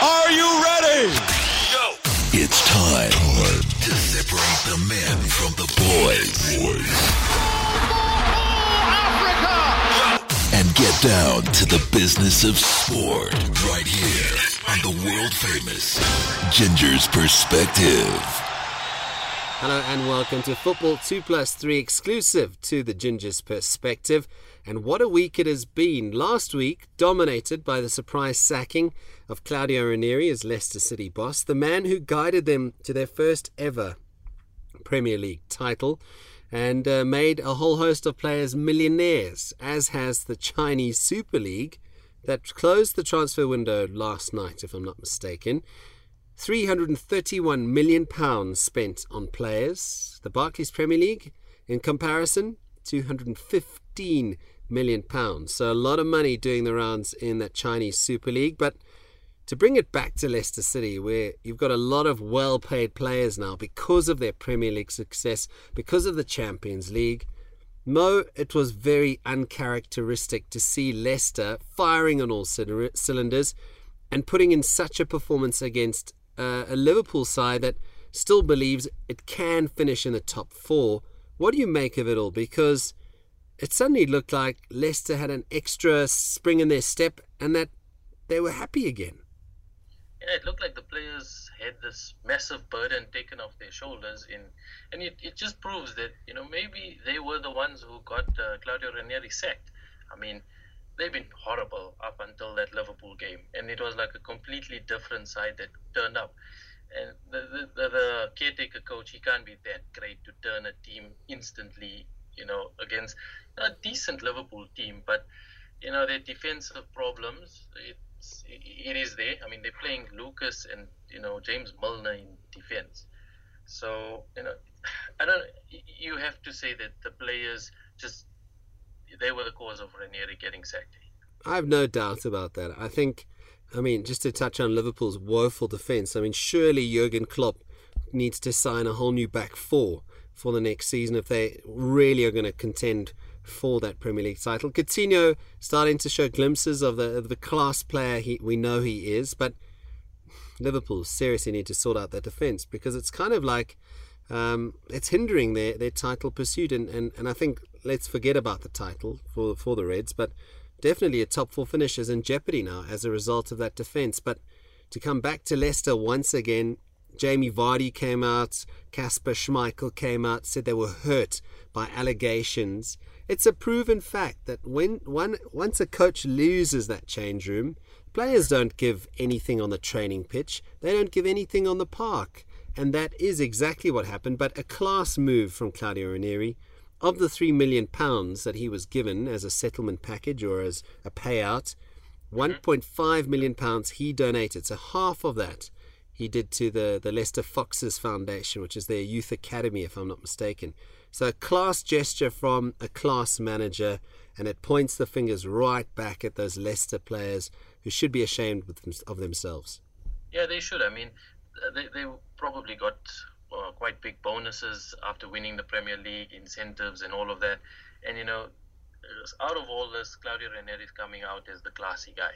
Are you ready? Go. It's time, time to separate the men from the boys. And get down to the business of sport right here on the world famous Ginger's Perspective. Hello and welcome to Football 2 Plus 3 exclusive to the Ginger's Perspective. And what a week it has been. Last week, dominated by the surprise sacking of Claudio Ranieri as Leicester City boss, the man who guided them to their first ever Premier League title and uh, made a whole host of players millionaires, as has the Chinese Super League that closed the transfer window last night, if I'm not mistaken. 331 million pounds spent on players. The Barclays Premier League, in comparison, 215 million pounds. So a lot of money doing the rounds in that Chinese Super League. But to bring it back to Leicester City, where you've got a lot of well paid players now because of their Premier League success, because of the Champions League. Mo, it was very uncharacteristic to see Leicester firing on all cylinders and putting in such a performance against uh, a Liverpool side that still believes it can finish in the top four. What do you make of it all? Because it suddenly looked like Leicester had an extra spring in their step and that they were happy again. Yeah, it looked like the players had this massive burden taken off their shoulders, in, and it, it just proves that you know maybe they were the ones who got uh, Claudio Ranieri sacked. I mean, they've been horrible up until that Liverpool game, and it was like a completely different side that turned up. And the, the, the caretaker coach, he can't be that great to turn a team instantly, you know, against a decent Liverpool team, but you know their defensive problems. It's it is there. I mean, they're playing Lucas and you know James Milner in defense. So you know, I don't. You have to say that the players just they were the cause of Ranieri getting sacked. I have no doubt about that. I think. I mean, just to touch on Liverpool's woeful defence, I mean, surely Jurgen Klopp needs to sign a whole new back four for the next season if they really are going to contend for that Premier League title. Coutinho starting to show glimpses of the of the class player he, we know he is, but Liverpool seriously need to sort out their defence because it's kind of like um, it's hindering their, their title pursuit. And, and, and I think let's forget about the title for for the Reds, but definitely a top four finish is in jeopardy now as a result of that defence. But to come back to Leicester once again, Jamie Vardy came out, Kasper Schmeichel came out, said they were hurt by allegations it's a proven fact that when one once a coach loses that change room, players don't give anything on the training pitch. They don't give anything on the park. And that is exactly what happened, but a class move from Claudio Ranieri. Of the three million pounds that he was given as a settlement package or as a payout, mm-hmm. 1.5 million pounds he donated. So half of that he did to the, the Leicester Foxes Foundation, which is their youth academy, if I'm not mistaken. So, a class gesture from a class manager, and it points the fingers right back at those Leicester players who should be ashamed of themselves. Yeah, they should. I mean, they, they probably got uh, quite big bonuses after winning the Premier League, incentives, and all of that. And, you know, out of all this, Claudio Ranieri is coming out as the classy guy.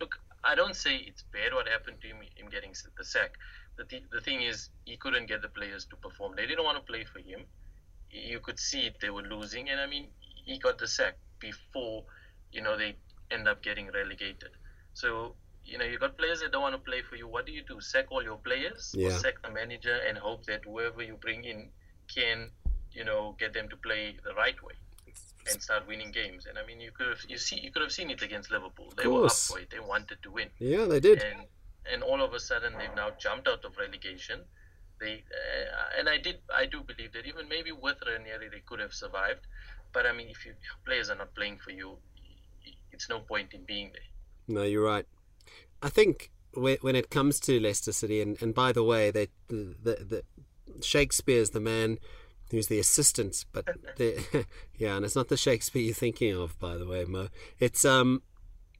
Look, I don't say it's bad what happened to him, him getting the sack. The, th- the thing is, he couldn't get the players to perform. They didn't want to play for him you could see it, they were losing, and I mean, he got the sack before you know they end up getting relegated. So you know you got players that don't want to play for you. What do you do? Sack all your players, yeah. or sack the manager, and hope that whoever you bring in can you know get them to play the right way and start winning games. And I mean, you could have you see you could have seen it against Liverpool. They were up for it. They wanted to win. Yeah, they did. And and all of a sudden they've now jumped out of relegation they uh, and I did I do believe that even maybe with Ranieri they could have survived, but I mean if you players are not playing for you, it's no point in being there. No, you're right. I think when it comes to Leicester City, and, and by the way, they, the, the, the Shakespeare's the man who's the assistant, but the, yeah, and it's not the Shakespeare you're thinking of, by the way, Mo. It's um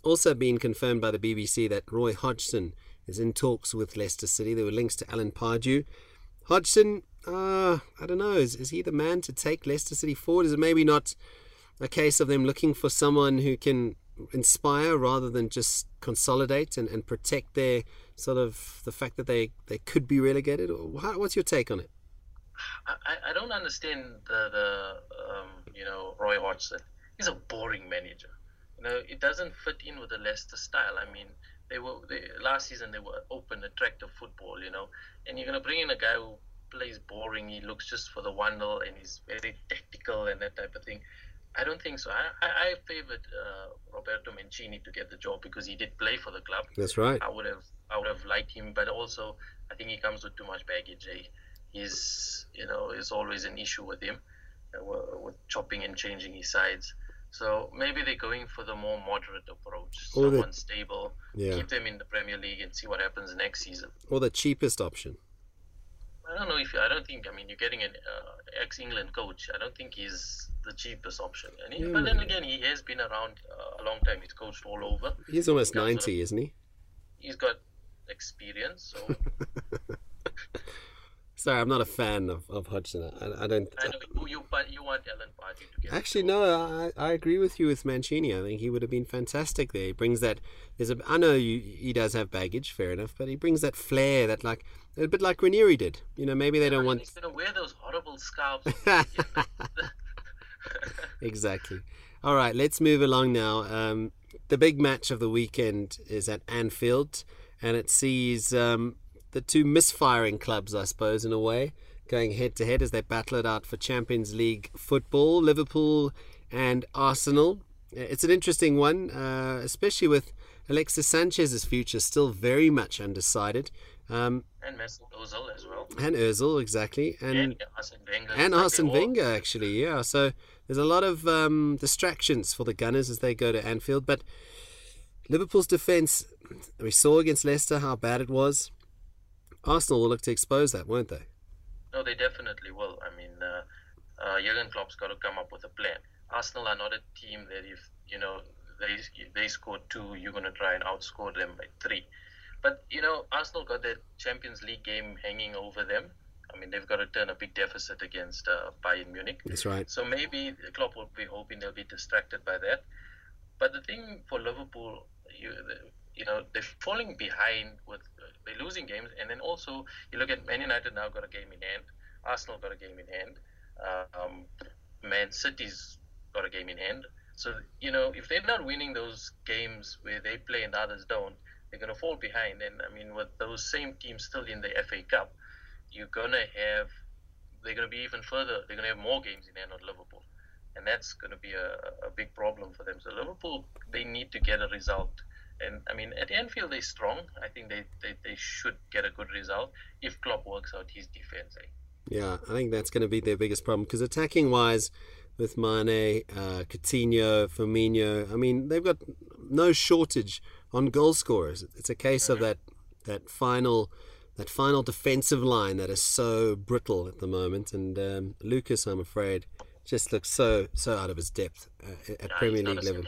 also been confirmed by the BBC that Roy Hodgson is in talks with Leicester City. There were links to Alan Pardew. Hodgson, uh, I don't know. Is, is he the man to take Leicester City forward? Is it maybe not a case of them looking for someone who can inspire rather than just consolidate and, and protect their sort of the fact that they, they could be relegated? How, what's your take on it? I, I don't understand the, the um, you know Roy Hodgson. He's a boring manager. You know, it doesn't fit in with the Leicester style. I mean, they were they, last season they were open, attractive football. You know, and you're gonna bring in a guy who plays boring. He looks just for the one and he's very tactical and that type of thing. I don't think so. I, I, I favored uh, Roberto Mancini to get the job because he did play for the club. That's right. I would have I would have liked him, but also I think he comes with too much baggage. Eh? He's you know it's always an issue with him uh, with chopping and changing his sides. So maybe they're going for the more moderate approach. Or the- stable, Yeah. keep them in the Premier League and see what happens next season. Or the cheapest option. I don't know if I don't think I mean you're getting an uh, ex-England coach. I don't think he's the cheapest option. And he, Yeah. But then again, he has been around uh, a long time. He's coached all over. He's almost Comes 90, isn't he? He's got experience. So Sorry, I'm not a fan of, of Hodgson. I, I don't. I know you but you want Alan Pardew to get Actually, no, I, I agree with you with Mancini. I think he would have been fantastic there. He brings that. There's a. I know you, he does have baggage, fair enough, but he brings that flair that like a bit like Ranieri did. You know, maybe they don't want He's gonna wear those horrible scarves. exactly. All right, let's move along now. Um, the big match of the weekend is at Anfield, and it sees um, the two misfiring clubs, I suppose, in a way, going head to head as they battle it out for Champions League football. Liverpool and Arsenal. It's an interesting one, uh, especially with Alexis Sanchez's future still very much undecided. Um, and Mesut Ozil as well. and Ozil, exactly. And And Arsene Wenger. and Arsene Wenger actually, yeah. So there's a lot of um, distractions for the Gunners as they go to Anfield. But Liverpool's defence, we saw against Leicester how bad it was. Arsenal will look to expose that, won't they? No, they definitely will. I mean, uh, uh, Jurgen Klopp's got to come up with a plan. Arsenal are not a team that if you know they they score two, you're going to try and outscore them by three. But you know, Arsenal got that Champions League game hanging over them. I mean, they've got to turn a big deficit against uh, Bayern Munich. That's right. So maybe Klopp will be hoping they'll be distracted by that. But the thing for Liverpool, you you know, they're falling behind with they're losing games, and then also you look at Man United now got a game in hand, Arsenal got a game in hand, um, Man City's got a game in hand. So you know, if they're not winning those games where they play and others don't, they're gonna fall behind. And I mean, with those same teams still in the FA Cup, you're gonna have they're gonna be even further. They're gonna have more games in hand on Liverpool and that's going to be a, a big problem for them. So Liverpool, they need to get a result. And I mean, at Anfield, they're strong. I think they, they, they should get a good result if Klopp works out his defense. Eh? Yeah, I think that's going to be their biggest problem because attacking wise, with Mane, uh, Coutinho, Firmino, I mean they've got no shortage on goal scorers. It's a case of that that final that final defensive line that is so brittle at the moment. And um, Lucas, I'm afraid, just looks so so out of his depth uh, at Premier League level.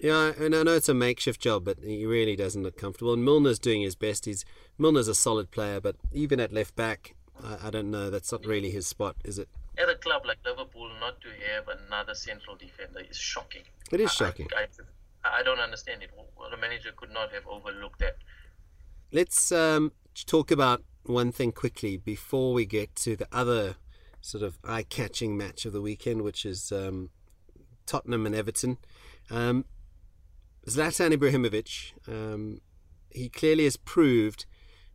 Yeah, and I know it's a makeshift job, but he really doesn't look comfortable. And Milner's doing his best. He's Milner's a solid player, but even at left back, I, I don't know. That's not really his spot, is it? At a club like Liverpool, not to have another central defender is shocking. It is shocking. I, I, I don't understand it. Well, the manager could not have overlooked that. Let's um, talk about one thing quickly before we get to the other sort of eye-catching match of the weekend, which is um, Tottenham and Everton. Um, Zlatan Ibrahimovic, um, he clearly has proved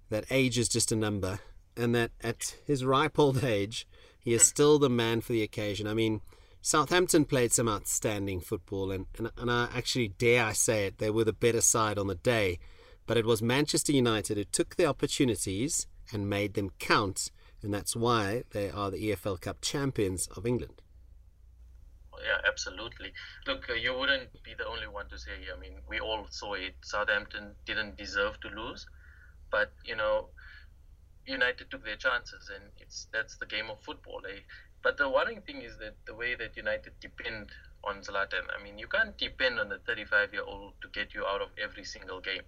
that age is just a number, and that at his ripe old age, he is still the man for the occasion. I mean, Southampton played some outstanding football, and, and, and I actually dare I say it, they were the better side on the day. But it was Manchester United who took the opportunities and made them count, and that's why they are the EFL Cup champions of England. Yeah, absolutely. Look, uh, you wouldn't be the only one to say. I mean, we all saw it. Southampton didn't deserve to lose, but you know, United took their chances, and it's that's the game of football. Eh? But the worrying thing is that the way that United depend on Zlatan. I mean, you can't depend on the 35-year-old to get you out of every single game.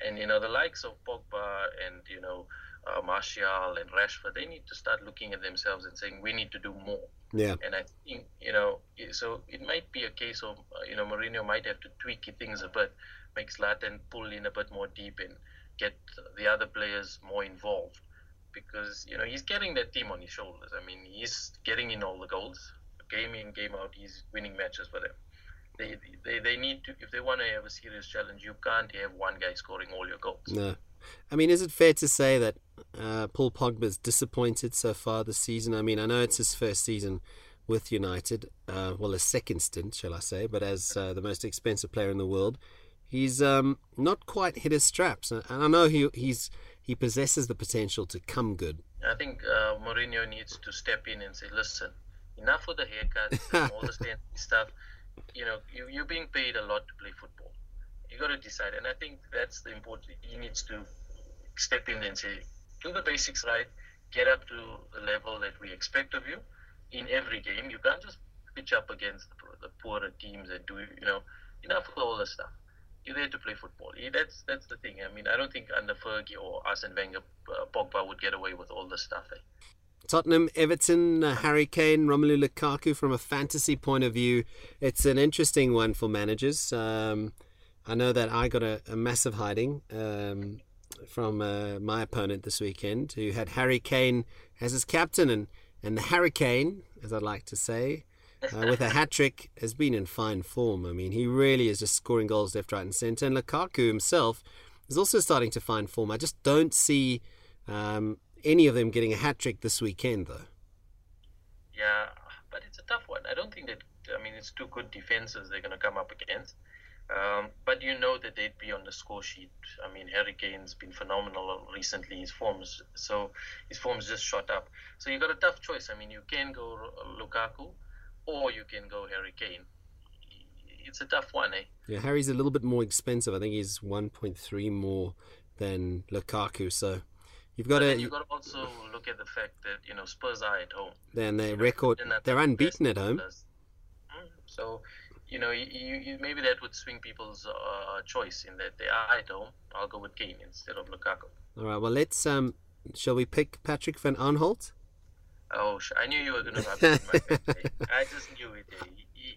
And you know the likes of Pogba and you know uh, Martial and Rashford, they need to start looking at themselves and saying we need to do more. Yeah. And I think you know, so it might be a case of uh, you know Mourinho might have to tweak things a bit, make Zlatan pull in a bit more deep and get the other players more involved, because you know he's getting that team on his shoulders. I mean, he's getting in all the goals, game in game out. He's winning matches for them. They, they, they need to if they want to have a serious challenge. You can't have one guy scoring all your goals. No. I mean, is it fair to say that uh, Paul Pogba's disappointed so far this season? I mean, I know it's his first season with United, uh, well, a second stint, shall I say, but as uh, the most expensive player in the world, he's um, not quite hit his straps. And I know he he's he possesses the potential to come good. I think uh, Mourinho needs to step in and say, listen, enough with the haircuts, and all this stuff. You know, you, you're being paid a lot to play football you got to decide. And I think that's the important. He needs to step in and say, do the basics right, get up to the level that we expect of you in every game. You can't just pitch up against the, the poorer teams and do you know enough of all the stuff. You're there to play football. That's that's the thing. I mean, I don't think under Fergie or Arsene Wenger, uh, Pogba would get away with all this stuff. Eh? Tottenham, Everton, uh, Harry Kane, Romelu Lukaku. From a fantasy point of view, it's an interesting one for managers. Um, I know that I got a, a massive hiding um, from uh, my opponent this weekend, who had Harry Kane as his captain, and and the Hurricane, as I'd like to say, uh, with a hat trick, has been in fine form. I mean, he really is just scoring goals left, right, and centre. And Lukaku himself is also starting to find form. I just don't see um, any of them getting a hat trick this weekend, though. Yeah, but it's a tough one. I don't think that. I mean, it's two good defenses they're going to come up against. Um, but you know that they'd be on the score sheet. I mean, Harry Kane's been phenomenal recently. His forms, so his form's just shot up. So you got a tough choice. I mean, you can go Lukaku, or you can go Harry Kane. It's a tough one, eh? Yeah, Harry's a little bit more expensive. I think he's 1.3 more than Lukaku. So you've got to. You've got to also look at the fact that you know Spurs are at home. Then their record, they're unbeaten at home. Hmm, so you know, you, you, maybe that would swing people's uh, choice in that they are at home. I'll go with Kane instead of Lukaku. All right. Well, let's. Um, shall we pick Patrick van Aanholt? Oh, I knew you were going to rub it I just knew it.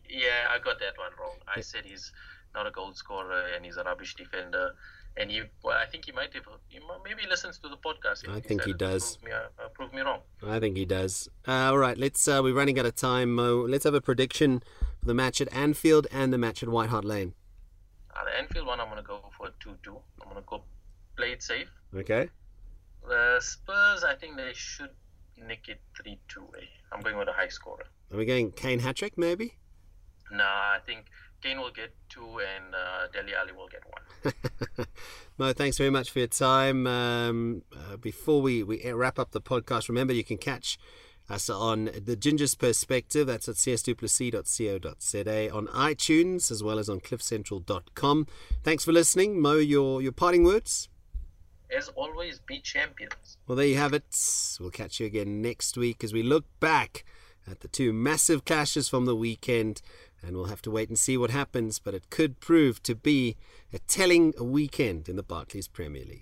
Yeah, I got that one wrong. I said he's not a goal scorer and he's a rubbish defender. And he, well, I think he might have, he maybe listens to the podcast. I think he does. Prove me, uh, prove me wrong. I think he does. Uh, all right, let's. Uh, we're running out of time, Mo. Let's have a prediction for the match at Anfield and the match at White Hart Lane. Uh, the Anfield one, I'm going to go for a 2 2. I'm going to go play it safe. Okay. The Spurs, I think they should nick it 3 2. Eh? I'm going with a high scorer. Are we going Kane hat trick, maybe? Nah, I think Kane will get two and uh, Dele Alli will get one. Mo, thanks very much for your time. Um, uh, before we, we wrap up the podcast, remember you can catch us on the Ginger's Perspective. That's at csduplessis.co.za on iTunes as well as on cliffcentral.com. Thanks for listening. Mo, your, your parting words? As always, be champions. Well, there you have it. We'll catch you again next week as we look back at the two massive clashes from the weekend. And we'll have to wait and see what happens, but it could prove to be a telling weekend in the Barclays Premier League.